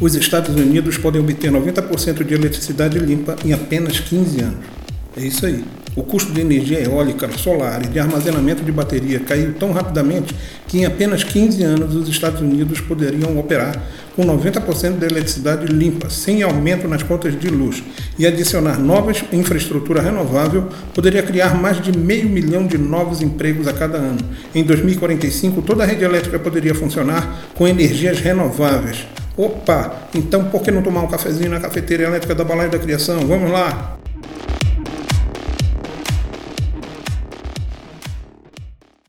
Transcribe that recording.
Os Estados Unidos podem obter 90% de eletricidade limpa em apenas 15 anos. É isso aí. O custo de energia eólica, solar e de armazenamento de bateria caiu tão rapidamente que em apenas 15 anos os Estados Unidos poderiam operar com 90% da eletricidade limpa, sem aumento nas contas de luz, e adicionar nova infraestrutura renovável poderia criar mais de meio milhão de novos empregos a cada ano. Em 2045, toda a rede elétrica poderia funcionar com energias renováveis. Opa, então por que não tomar um cafezinho na cafeteira elétrica da Balai da Criação? Vamos lá!